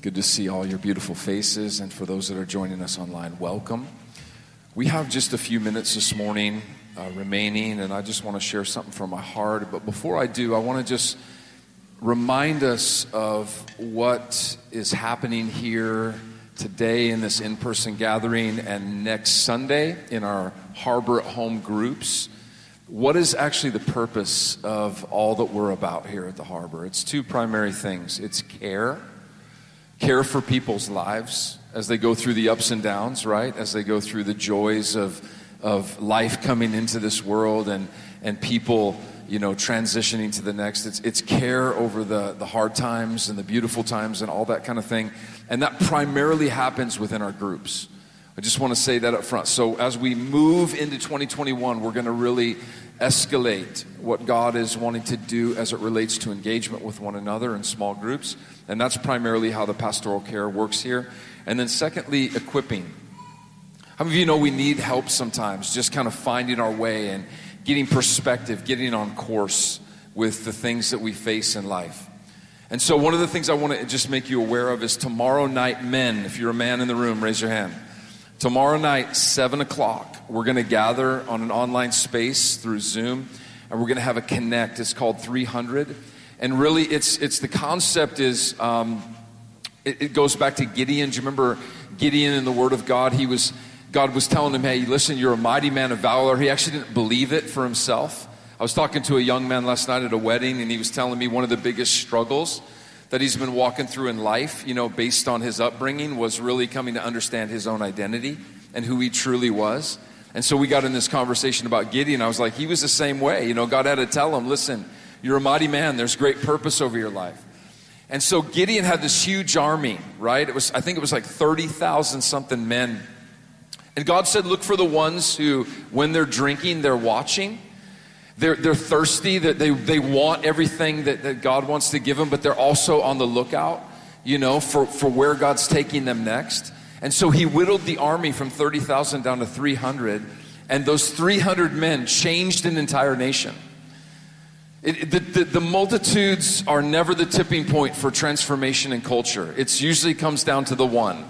Good to see all your beautiful faces, and for those that are joining us online, welcome. We have just a few minutes this morning uh, remaining, and I just want to share something from my heart. But before I do, I want to just remind us of what is happening here today in this in person gathering and next Sunday in our Harbor at Home groups. What is actually the purpose of all that we're about here at the Harbor? It's two primary things it's care, care for people's lives as they go through the ups and downs, right? As they go through the joys of, of life coming into this world and, and people you know, transitioning to the next. It's, it's care over the, the hard times and the beautiful times and all that kind of thing. And that primarily happens within our groups. I just want to say that up front. So as we move into 2021, we're going to really escalate what God is wanting to do as it relates to engagement with one another in small groups. And that's primarily how the pastoral care works here. And then, secondly, equipping. How many of you know we need help sometimes, just kind of finding our way and getting perspective, getting on course with the things that we face in life? And so, one of the things I want to just make you aware of is tomorrow night, men, if you're a man in the room, raise your hand. Tomorrow night, 7 o'clock, we're going to gather on an online space through Zoom, and we're going to have a connect. It's called 300. And really, it's, it's the concept is um, it, it goes back to Gideon. Do you remember Gideon in the Word of God? He was, God was telling him, hey, listen, you're a mighty man of valor. He actually didn't believe it for himself. I was talking to a young man last night at a wedding, and he was telling me one of the biggest struggles that he's been walking through in life, you know, based on his upbringing, was really coming to understand his own identity and who he truly was. And so we got in this conversation about Gideon. I was like, he was the same way. You know, God had to tell him, listen, you're a mighty man. There's great purpose over your life. And so Gideon had this huge army, right? It was, I think it was like 30,000 something men. And God said, look for the ones who, when they're drinking, they're watching. They're, they're thirsty, that they, they want everything that, that God wants to give them, but they're also on the lookout, you know, for, for where God's taking them next. And so he whittled the army from 30,000 down to 300, and those 300 men changed an entire nation. It, the, the, the, multitudes are never the tipping point for transformation in culture. It usually comes down to the one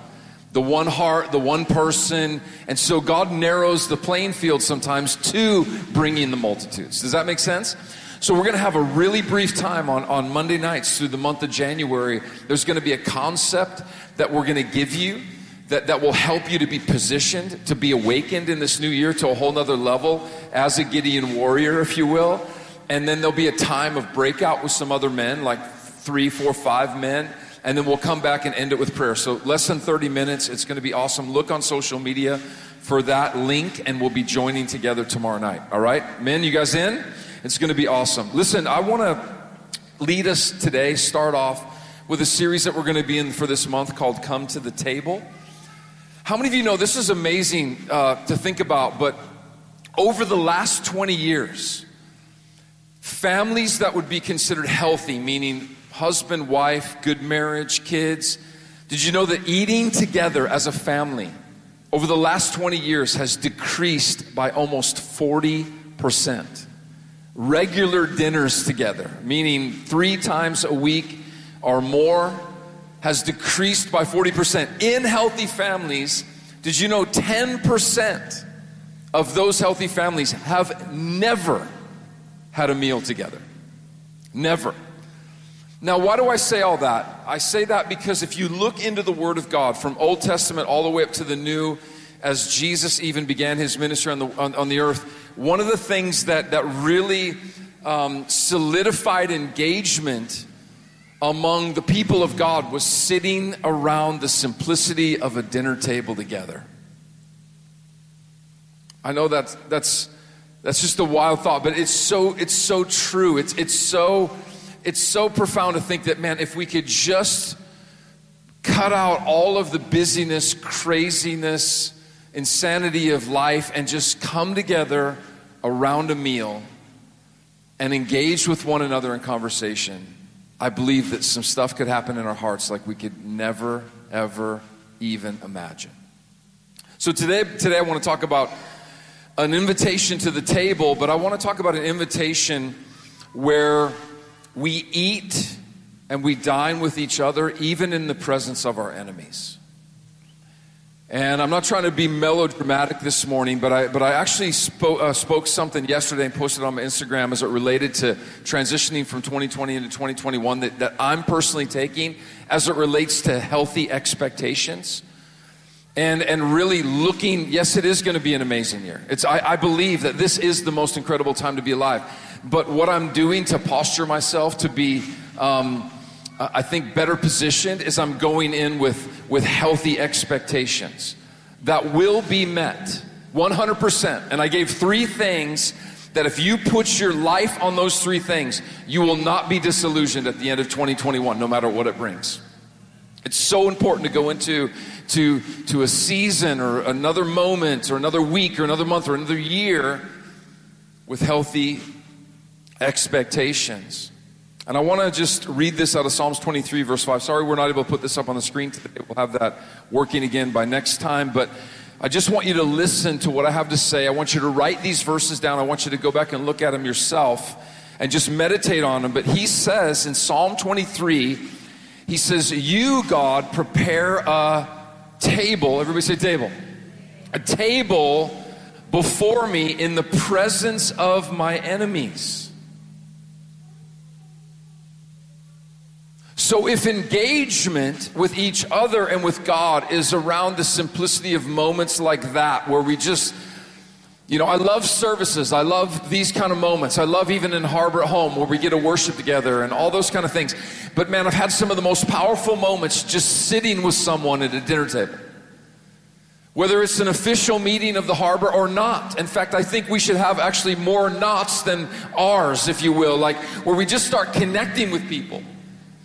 the one heart, the one person. And so God narrows the playing field sometimes to bringing the multitudes. Does that make sense? So we're going to have a really brief time on, on Monday nights through the month of January. There's going to be a concept that we're going to give you that, that will help you to be positioned, to be awakened in this new year to a whole nother level as a Gideon warrior, if you will. And then there'll be a time of breakout with some other men, like three, four, five men and then we'll come back and end it with prayer. So, less than 30 minutes. It's going to be awesome. Look on social media for that link, and we'll be joining together tomorrow night. All right? Men, you guys in? It's going to be awesome. Listen, I want to lead us today, start off with a series that we're going to be in for this month called Come to the Table. How many of you know this is amazing uh, to think about, but over the last 20 years, families that would be considered healthy, meaning husband, wife, good marriage, kids. Did you know that eating together as a family over the last 20 years has decreased by almost 40%? Regular dinners together, meaning three times a week or more, has decreased by 40%. In healthy families, did you know 10% of those healthy families have never had a meal together? Never. Now, why do I say all that? I say that because if you look into the Word of God from Old Testament all the way up to the New, as Jesus even began his ministry on the, on, on the earth, one of the things that, that really um, solidified engagement among the people of God was sitting around the simplicity of a dinner table together. I know that's, that's, that's just a wild thought, but it's so, it's so true. It's, it's so it's so profound to think that, man, if we could just cut out all of the busyness, craziness, insanity of life and just come together around a meal and engage with one another in conversation, I believe that some stuff could happen in our hearts like we could never, ever even imagine. So today, today I want to talk about an invitation to the table, but I want to talk about an invitation where we eat and we dine with each other, even in the presence of our enemies. And I'm not trying to be melodramatic this morning, but I, but I actually spoke, uh, spoke something yesterday and posted on my Instagram as it related to transitioning from 2020 into 2021 that, that I'm personally taking as it relates to healthy expectations. And, and really looking, yes, it is going to be an amazing year. It's, I, I believe that this is the most incredible time to be alive. But what I'm doing to posture myself to be um, I think, better positioned is I'm going in with, with healthy expectations that will be met 100%. And I gave three things that if you put your life on those three things, you will not be disillusioned at the end of 2021, no matter what it brings. It's so important to go into to, to a season or another moment or another week or another month or another year with healthy expectations. And I want to just read this out of Psalms 23, verse 5. Sorry, we're not able to put this up on the screen today. We'll have that working again by next time. But I just want you to listen to what I have to say. I want you to write these verses down. I want you to go back and look at them yourself and just meditate on them. But he says in Psalm 23, he says, You, God, prepare a table. Everybody say table. A table before me in the presence of my enemies. So, if engagement with each other and with God is around the simplicity of moments like that, where we just, you know, I love services. I love these kind of moments. I love even in Harbor at Home where we get to worship together and all those kind of things. But man, I've had some of the most powerful moments just sitting with someone at a dinner table. Whether it's an official meeting of the harbor or not. In fact, I think we should have actually more knots than ours, if you will, like where we just start connecting with people.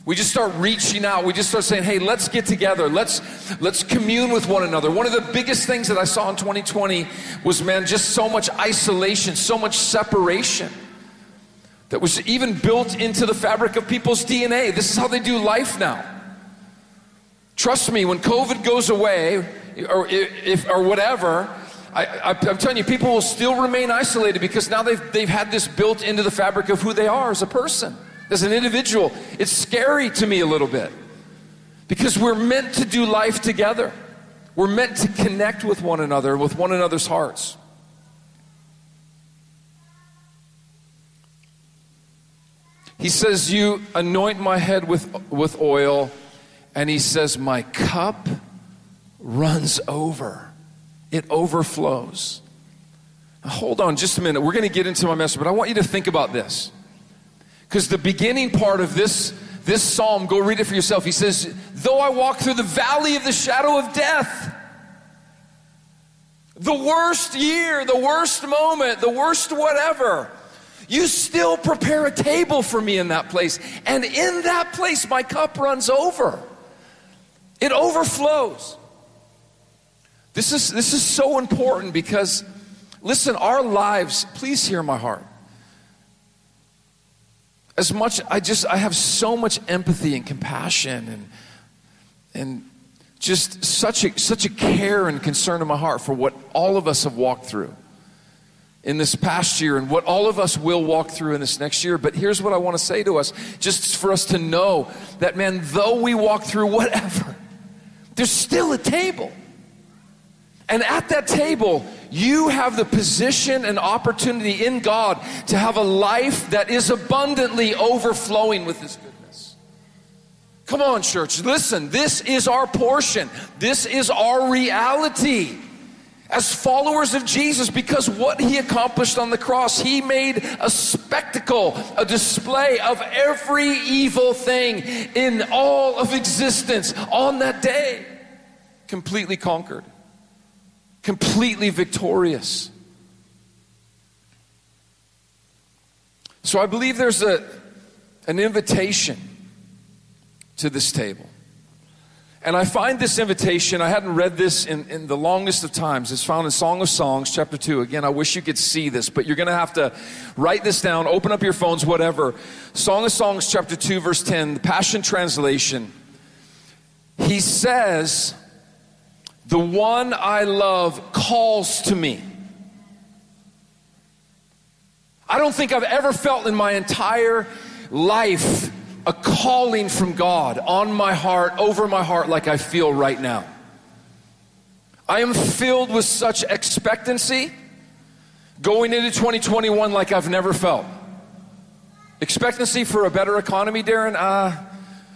We just start reaching out. We just start saying, "Hey, let's get together. Let's let's commune with one another." One of the biggest things that I saw in 2020 was man, just so much isolation, so much separation that was even built into the fabric of people's DNA. This is how they do life now. Trust me, when COVID goes away or if or whatever, I, am telling you, people will still remain isolated because now they've, they've had this built into the fabric of who they are as a person as an individual, it's scary to me a little bit because we're meant to do life together. We're meant to connect with one another, with one another's hearts. He says, You anoint my head with, with oil, and he says, My cup runs over, it overflows. Now, hold on just a minute. We're going to get into my message, but I want you to think about this. Because the beginning part of this, this psalm, go read it for yourself. He says, Though I walk through the valley of the shadow of death, the worst year, the worst moment, the worst whatever, you still prepare a table for me in that place. And in that place, my cup runs over, it overflows. This is, this is so important because, listen, our lives, please hear my heart as much i just i have so much empathy and compassion and and just such a such a care and concern in my heart for what all of us have walked through in this past year and what all of us will walk through in this next year. But here's what i want to say to us just for us to know that man though we walk through whatever there's still a table. And at that table, you have the position and opportunity in God to have a life that is abundantly overflowing with His goodness. Come on, church, listen, this is our portion, this is our reality. As followers of Jesus because what he accomplished on the cross, he made a spectacle, a display of every evil thing in all of existence on that day, completely conquered completely victorious. So I believe there's a, an invitation to this table. And I find this invitation, I hadn't read this in, in, the longest of times. It's found in Song of Songs, chapter 2. Again, I wish you could see this, but you're going to have to write this down, open up your phones, whatever. Song of Songs, chapter 2, verse 10, the Passion Translation. He says, The one I love calls to me. I don't think I've ever felt in my entire life a calling from God on my heart, over my heart, like I feel right now. I am filled with such expectancy going into 2021 like I've never felt. Expectancy for a better economy, Darren? Uh,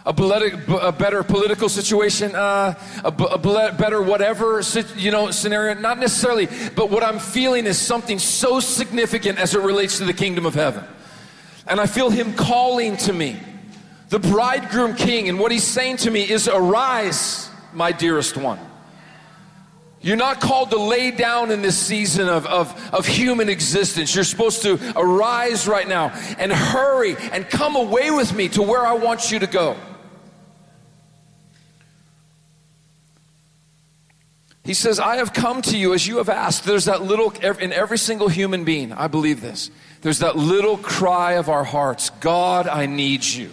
a, a better political situation, uh, a, a better whatever you know scenario. Not necessarily, but what I'm feeling is something so significant as it relates to the kingdom of heaven, and I feel Him calling to me the bridegroom king, and what he's saying to me is, Arise, my dearest one. You're not called to lay down in this season of, of, of human existence. You're supposed to arise right now and hurry and come away with me to where I want you to go. He says, I have come to you as you have asked. There's that little, in every single human being, I believe this. There's that little cry of our hearts God, I need you.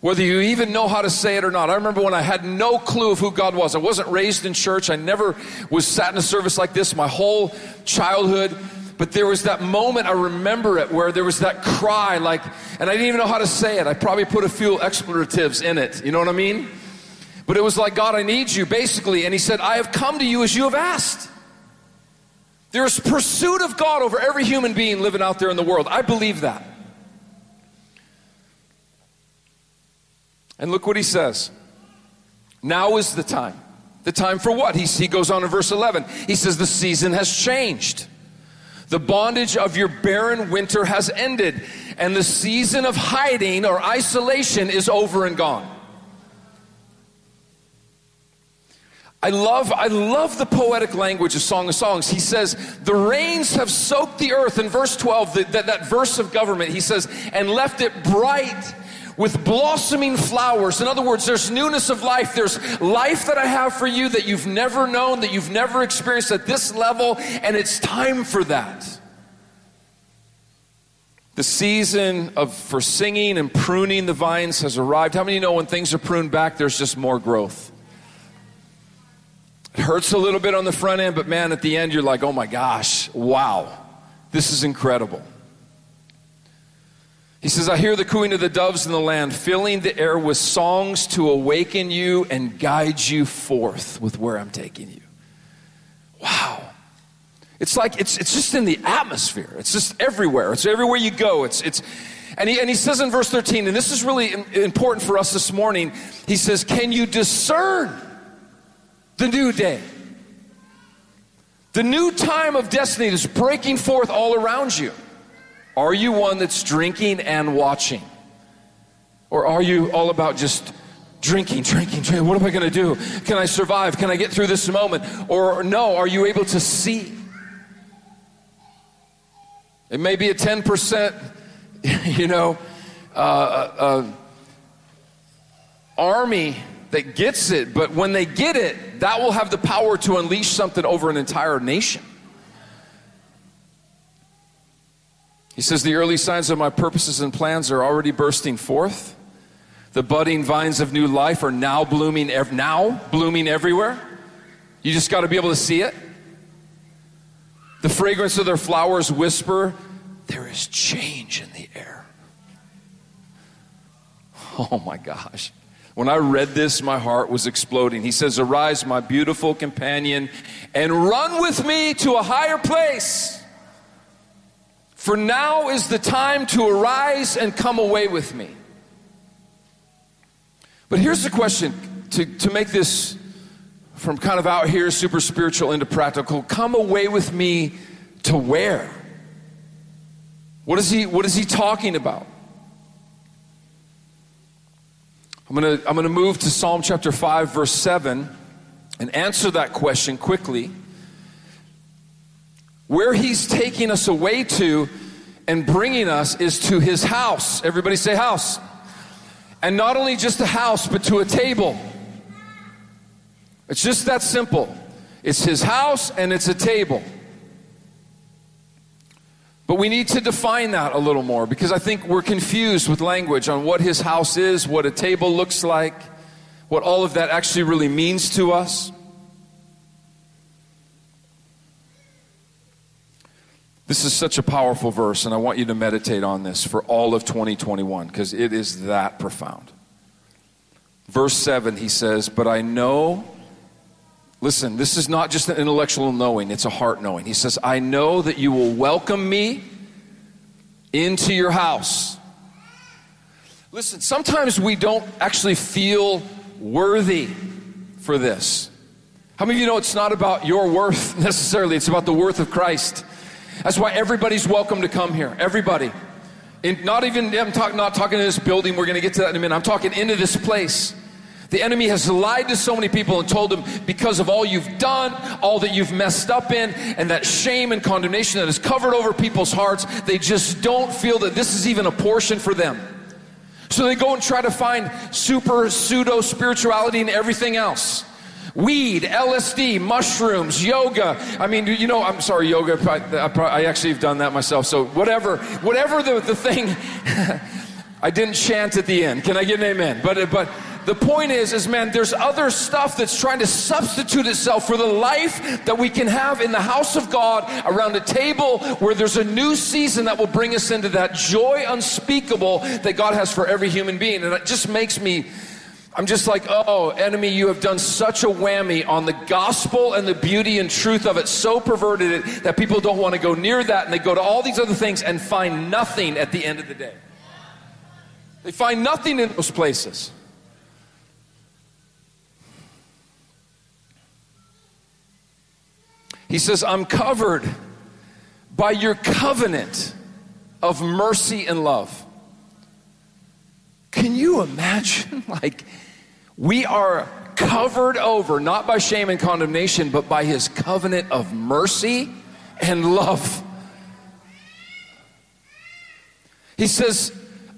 Whether you even know how to say it or not. I remember when I had no clue of who God was. I wasn't raised in church. I never was sat in a service like this my whole childhood. But there was that moment, I remember it, where there was that cry, like, and I didn't even know how to say it. I probably put a few expletives in it. You know what I mean? But it was like, God, I need you, basically. And He said, I have come to you as you have asked. There is pursuit of God over every human being living out there in the world. I believe that. And look what he says. Now is the time. The time for what? He, he goes on in verse 11. He says, The season has changed. The bondage of your barren winter has ended, and the season of hiding or isolation is over and gone. I love, I love the poetic language of Song of Songs. He says, The rains have soaked the earth. In verse 12, the, that, that verse of government, he says, and left it bright with blossoming flowers. In other words, there's newness of life. There's life that I have for you that you've never known, that you've never experienced at this level, and it's time for that. The season of for singing and pruning the vines has arrived. How many know when things are pruned back, there's just more growth? It hurts a little bit on the front end, but man, at the end, you're like, oh my gosh, wow, this is incredible. He says, I hear the cooing of the doves in the land, filling the air with songs to awaken you and guide you forth with where I'm taking you. Wow. It's like, it's, it's just in the atmosphere. It's just everywhere. It's everywhere you go. It's, it's, and he, and he says in verse 13, and this is really important for us this morning, he says, Can you discern the new day? The new time of destiny is breaking forth all around you. Are you one that's drinking and watching? Or are you all about just drinking, drinking, drinking? What am I going to do? Can I survive? Can I get through this moment? Or no, are you able to see? It may be a 10%, you know, uh, uh, army that gets it, but when they get it, that will have the power to unleash something over an entire nation. He says, The early signs of my purposes and plans are already bursting forth. The budding vines of new life are now blooming, ev- now blooming everywhere. You just got to be able to see it. The fragrance of their flowers whisper, There is change in the air. Oh my gosh. When I read this, my heart was exploding. He says, Arise, my beautiful companion, and run with me to a higher place for now is the time to arise and come away with me. But here's the question to, to make this from kind of out here, super spiritual, into practical. Come away with me to where? What is he, what is he talking about? I'm going to I'm going to move to Psalm chapter 5, verse 7, and answer that question quickly. Where he's taking us away to and bringing us is to his house. Everybody say house. And not only just a house, but to a table. It's just that simple. It's his house and it's a table. But we need to define that a little more because I think we're confused with language on what his house is, what a table looks like, what all of that actually really means to us. This is such a powerful verse, and I want you to meditate on this for all of 2021 because it is that profound. Verse 7, he says, But I know, listen, this is not just an intellectual knowing, it's a heart knowing. He says, I know that you will welcome me into your house. Listen, sometimes we don't actually feel worthy for this. How many of you know it's not about your worth necessarily, it's about the worth of Christ? That's why everybody's welcome to come here. Everybody. Not even, I'm talk, not talking to this building, we're going to get to that in a minute. I'm talking into this place. The enemy has lied to so many people and told them because of all you've done, all that you've messed up in, and that shame and condemnation that has covered over people's hearts, they just don't feel that this is even a portion for them. So they go and try to find super pseudo spirituality and everything else weed, LSD, mushrooms, yoga. I mean, you know, I'm sorry, yoga. I, I actually have done that myself. So whatever, whatever the, the thing, I didn't chant at the end. Can I get an amen? But, but the point is, is man, there's other stuff that's trying to substitute itself for the life that we can have in the house of God around a table where there's a new season that will bring us into that joy unspeakable that God has for every human being. And it just makes me I'm just like, oh, enemy, you have done such a whammy on the gospel and the beauty and truth of it, so perverted it that people don't want to go near that and they go to all these other things and find nothing at the end of the day. They find nothing in those places. He says, I'm covered by your covenant of mercy and love. Can you imagine? Like, we are covered over, not by shame and condemnation, but by his covenant of mercy and love. He says,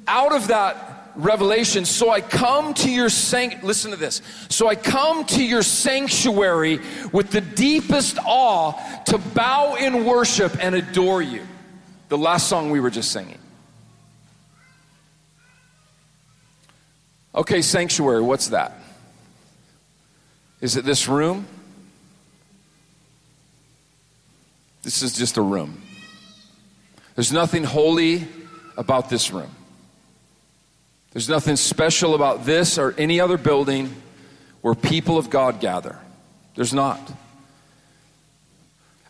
out of that revelation, so I come to your sanct listen to this. So I come to your sanctuary with the deepest awe to bow in worship and adore you. The last song we were just singing. Okay, sanctuary, what's that? Is it this room? This is just a room. There's nothing holy about this room. There's nothing special about this or any other building where people of God gather. There's not.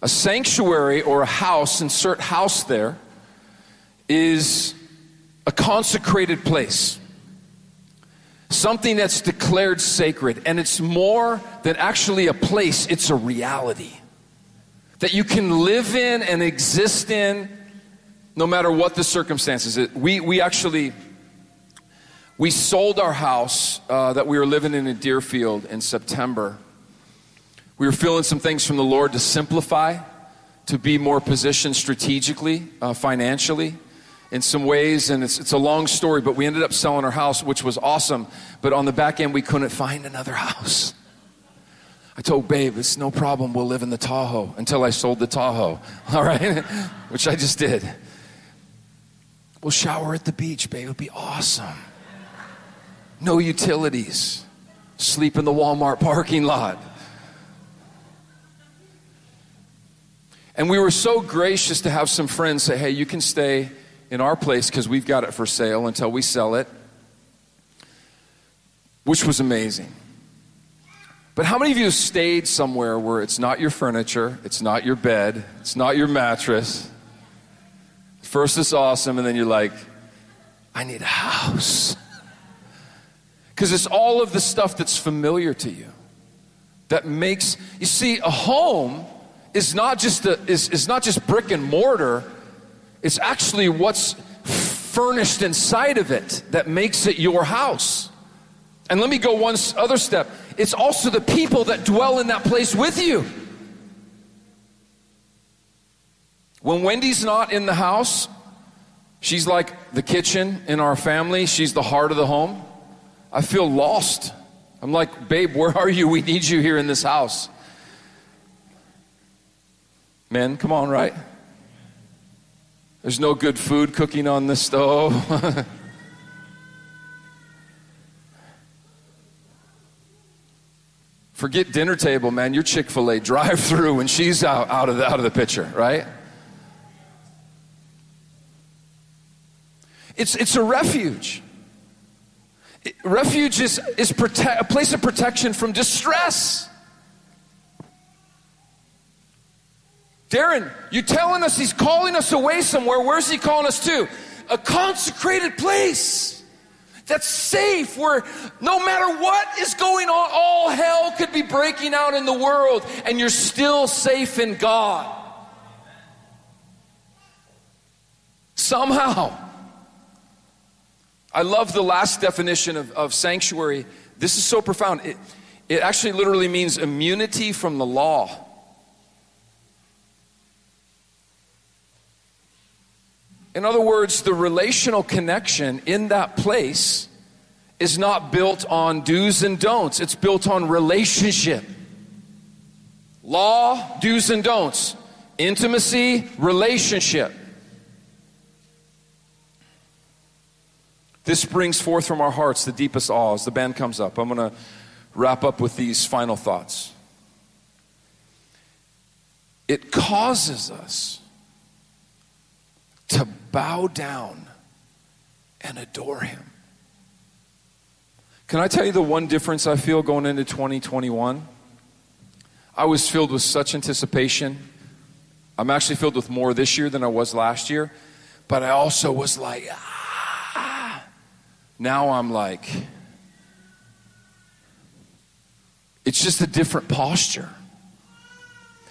A sanctuary or a house, insert house there, is a consecrated place something that's declared sacred. And it's more than actually a place, it's a reality that you can live in and exist in no matter what the circumstances. We, we actually we sold our house uh, that we were living in in Deerfield in September. We were feeling some things from the Lord to simplify, to be more positioned strategically, uh, financially in some ways, and it's, it's a long story, but we ended up selling our house, which was awesome. But on the back end, we couldn't find another house. I told Babe, it's no problem, we'll live in the Tahoe until I sold the Tahoe, all right? which I just did. We'll shower at the beach, babe, it'll be awesome. No utilities, sleep in the Walmart parking lot. And we were so gracious to have some friends say, hey, you can stay in our place because we've got it for sale until we sell it, which was amazing. But how many of you have stayed somewhere where it's not your furniture, it's not your bed, it's not your mattress? First it's awesome, and then you're like, I need a house. Because it's all of the stuff that's familiar to you that makes, you see, a home is not just, a, is, is not just brick and mortar it's actually what's furnished inside of it that makes it your house. And let me go one other step. It's also the people that dwell in that place with you. When Wendy's not in the house, she's like the kitchen in our family, she's the heart of the home. I feel lost I'm like, babe, where are you? We need you here in this house. Men, come on, right? There's no good food cooking on the stove. Forget dinner table, man. Your Chick fil A drive through when she's out, out, of the, out of the picture, right? It's, it's a refuge. Refuge is, is prote- a place of protection from distress. Darren, you telling us he's calling us away somewhere. Where's he calling us to? A consecrated place that's safe, where no matter what is going on, all hell could be breaking out in the world, and you're still safe in God. Somehow. I love the last definition of, of sanctuary. This is so profound. It, it actually literally means immunity from the law. In other words, the relational connection in that place is not built on do's and don'ts, it's built on relationship. Law, do's and don'ts, intimacy, relationship. This brings forth from our hearts the deepest awe as the band comes up. I'm going to wrap up with these final thoughts. It causes us to bow down and adore Him. Can I tell you the one difference I feel going into 2021? I was filled with such anticipation. I'm actually filled with more this year than I was last year, but I also was like, ah. Now I'm like, it's just a different posture.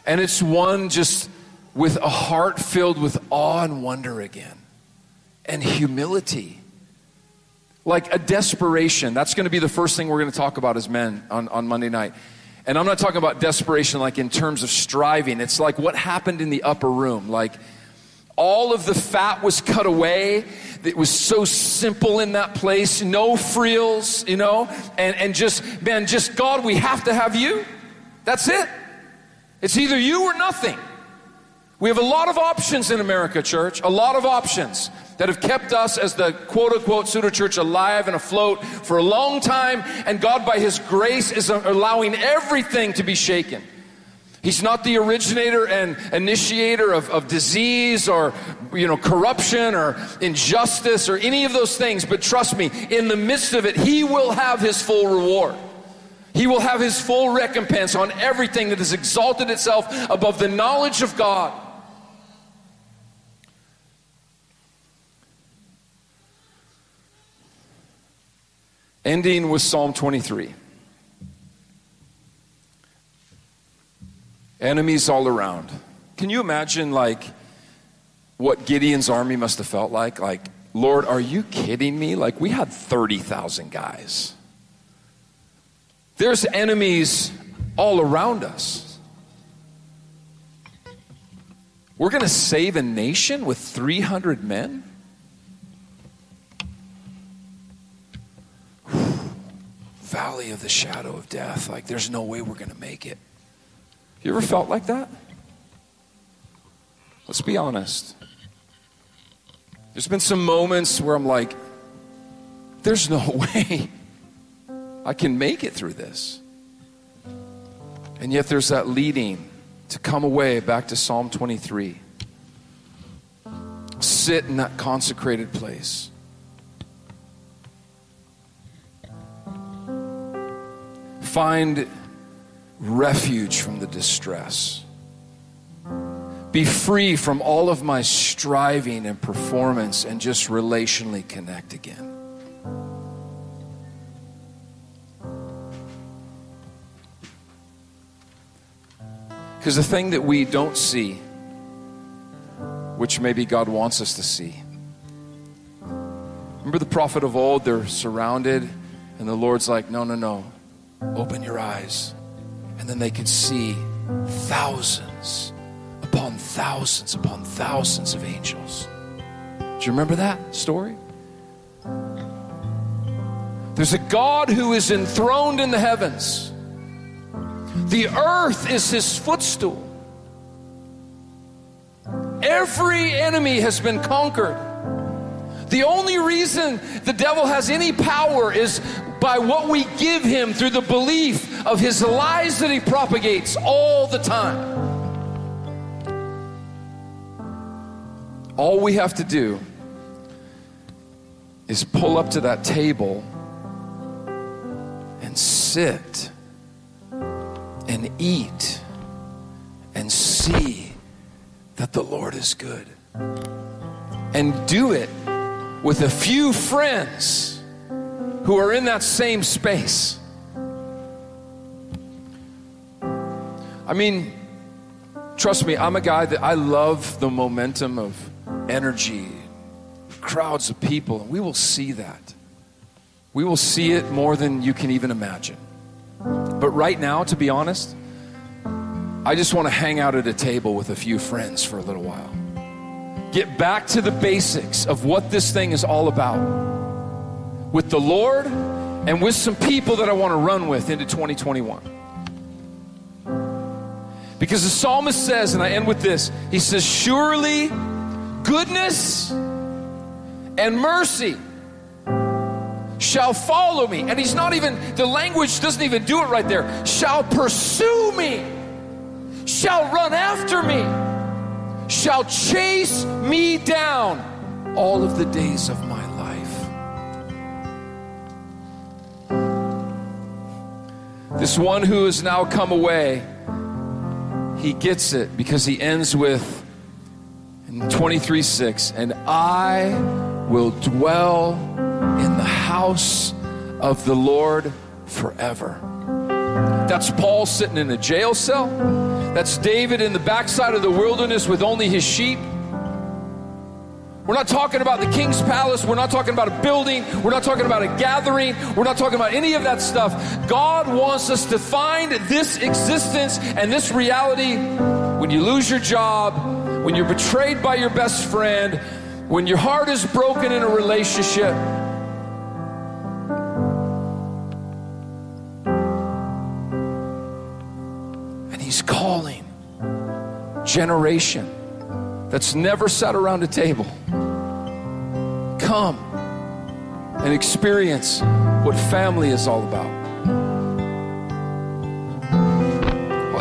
And it's one just with a heart filled with awe and wonder again, and humility. Like a desperation. That's going to be the first thing we're going to talk about as men on, on Monday night. And I'm not talking about desperation like in terms of striving. It's like what happened in the upper room. Like all of the fat was cut away. It was so simple in that place. No frills, you know? And, and just, man, just God, we have to have you. That's it. It's either you or nothing. We have a lot of options in America, church, a lot of options that have kept us as the quote unquote pseudo church alive and afloat for a long time, and God, by His grace, is allowing everything to be shaken. He's not the originator and initiator of, of disease or you know corruption or injustice or any of those things, but trust me, in the midst of it, He will have His full reward. He will have His full recompense on everything that has exalted itself above the knowledge of God. Ending with Psalm 23. Enemies all around. Can you imagine, like, what Gideon's army must have felt like? Like, Lord, are you kidding me? Like, we had 30,000 guys. There's enemies all around us. We're going to save a nation with 300 men? valley of the shadow of death. Like, there's no way we're going to make it. You ever felt like that? Let's be honest. There's been some moments where I'm like, there's no way I can make it through this. And yet there's that leading to come away back to Psalm 23. Sit in that consecrated place. Find refuge from the distress. Be free from all of my striving and performance and just relationally connect again. Because the thing that we don't see, which maybe God wants us to see. Remember the prophet of old? They're surrounded, and the Lord's like, no, no, no. Open your eyes. And then they could see thousands upon thousands upon thousands of angels. Do you remember that story? There's a God who is enthroned in the heavens. The earth is his footstool. Every enemy has been conquered. The only reason the devil has any power is by what we give him through the belief of his lies that he propagates all the time. All we have to do is pull up to that table and sit and eat and see that the Lord is good. And do it with a few friends who are in that same space. I mean, trust me, I'm a guy that I love the momentum of energy, crowds of people. And we will see that. We will see it more than you can even imagine. But right now, to be honest, I just want to hang out at a table with a few friends for a little while. Get back to the basics of what this thing is all about with the Lord and with some people that I want to run with into 2021. Because the psalmist says, and I end with this, he says, Surely goodness and mercy shall follow me. And he's not even, the language doesn't even do it right there. Shall pursue me, shall run after me, shall chase me down all of the days of my This one who has now come away, he gets it because he ends with in 23 6, and I will dwell in the house of the Lord forever. That's Paul sitting in a jail cell. That's David in the backside of the wilderness with only his sheep. We're not talking about the king's palace. We're not talking about a building. We're not talking about a gathering. We're not talking about any of that stuff. God wants us to find this existence and this reality when you lose your job, when you're betrayed by your best friend, when your heart is broken in a relationship. And He's calling generation that's never sat around a table. Come and experience what family is all about.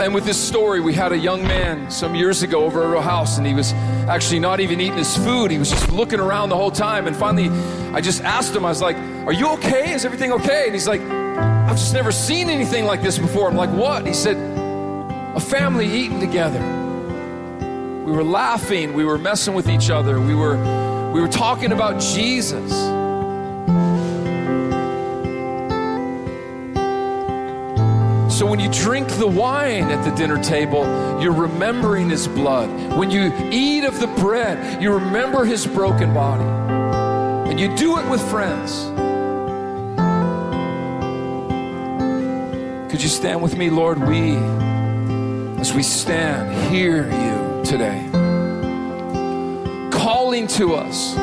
and with this story, we had a young man some years ago over at our house, and he was actually not even eating his food. He was just looking around the whole time. And finally, I just asked him, I was like, Are you okay? Is everything okay? And he's like, I've just never seen anything like this before. I'm like, What? He said, A family eating together. We were laughing, we were messing with each other, we were, we were talking about Jesus. So when you drink the wine at the dinner table, you're remembering his blood. When you eat of the bread, you remember his broken body. And you do it with friends. Could you stand with me, Lord? We, as we stand, hear you today. Calling to us.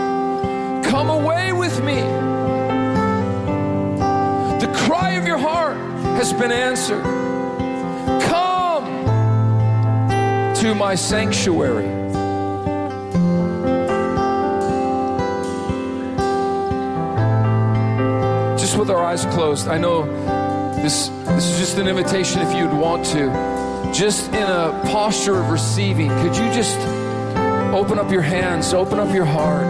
Come away with me. The cry of your heart has been answered. Come to my sanctuary. Just with our eyes closed, I know this, this is just an invitation if you'd want to. Just in a posture of receiving, could you just open up your hands, open up your heart?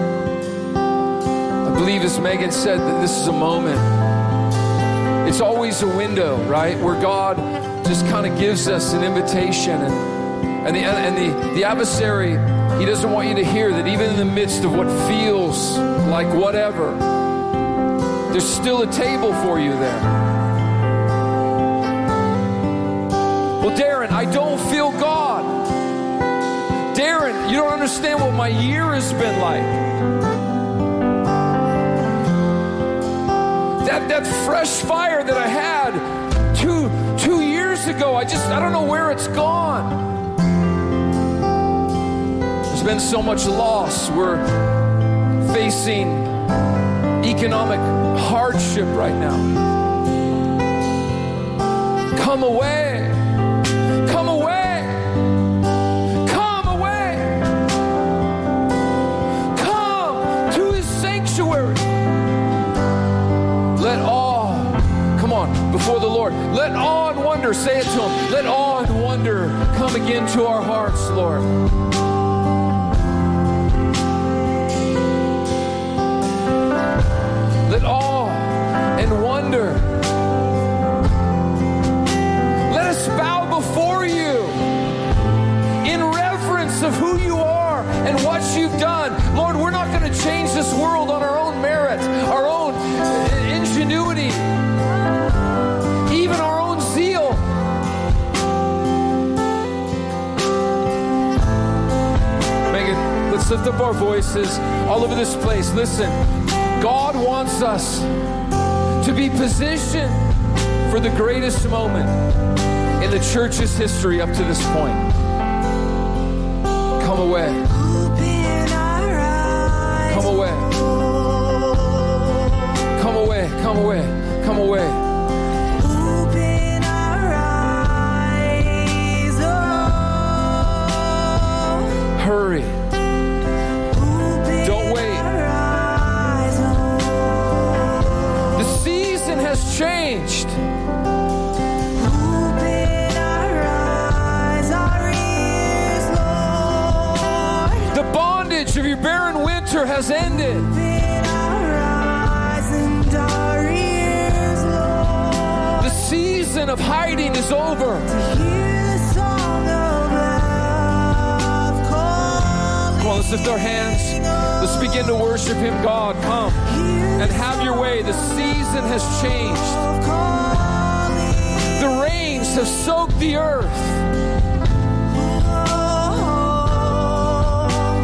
I believe, as Megan said, that this is a moment it's always a window, right? Where God just kind of gives us an invitation. And, and, the, and the, the adversary, he doesn't want you to hear that even in the midst of what feels like whatever, there's still a table for you there. Well, Darren, I don't feel God. You don't understand what my year has been like. that, that fresh fire that I had two, two years ago, I just, I don't know where it's gone. There's been so much loss. We're facing economic hardship right now. Come away. Before the Lord. Let awe and wonder, say it to him. Let awe and wonder come again to our hearts, Lord. Let awe and wonder. Let us bow before you in reverence of who you are and what you've done. Lord, we're not going to change this world on our lift up our voices all over this place. Listen, God wants us to be positioned for the greatest moment in the church's history up to this point. Come away. Come away. Come away. Come away. Come away. Hurry. Your barren winter has ended. The season of hiding is over. Come on, let's lift our hands. Let's begin to worship Him. God, come and have your way. The season has changed. The rains have soaked the earth.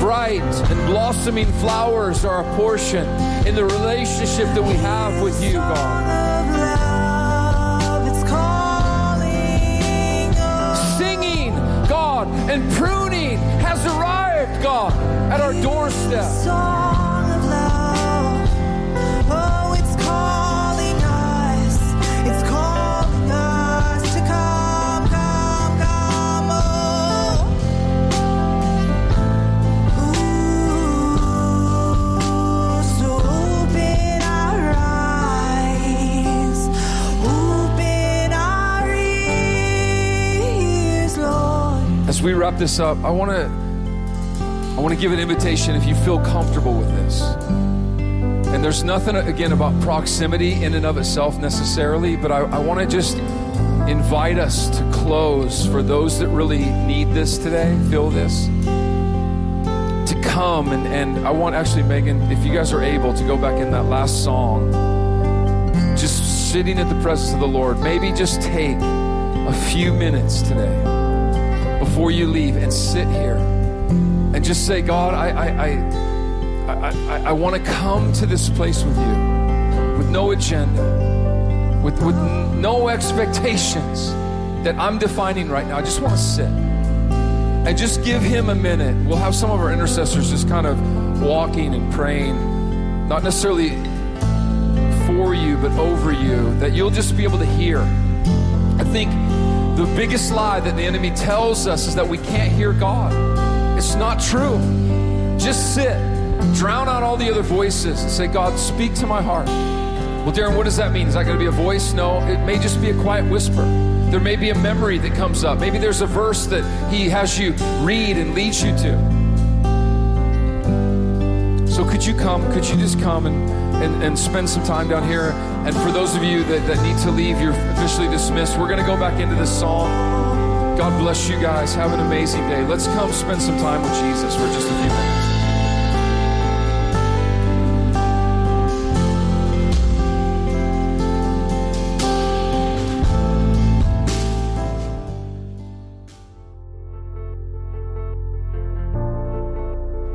Bright and blossoming flowers are a portion in the relationship that we have with you, God. Singing, God, and pruning has arrived, God, at our doorstep. As we wrap this up, I want to I want to give an invitation if you feel comfortable with this. And there's nothing again about proximity in and of itself necessarily, but I, I want to just invite us to close for those that really need this today, feel this, to come and, and I want actually Megan, if you guys are able to go back in that last song, just sitting at the presence of the Lord, maybe just take a few minutes today before you leave and sit here and just say, God, I, I, I, I, I, want to come to this place with you with no agenda, with, with no expectations that I'm defining right now. I just want to sit and just give him a minute. We'll have some of our intercessors just kind of walking and praying, not necessarily for you, but over you, that you'll just be able to hear. I think the biggest lie that the enemy tells us is that we can't hear God. It's not true. Just sit, drown out all the other voices, and say, God, speak to my heart. Well, Darren, what does that mean? Is that going to be a voice? No, it may just be a quiet whisper. There may be a memory that comes up. Maybe there's a verse that he has you read and leads you to. So could you come? Could you just come and, and, and spend some time down here? And for those of you that, that need to leave, you're officially dismissed. We're going to go back into this song. God bless you guys. Have an amazing day. Let's come spend some time with Jesus for just a few minutes.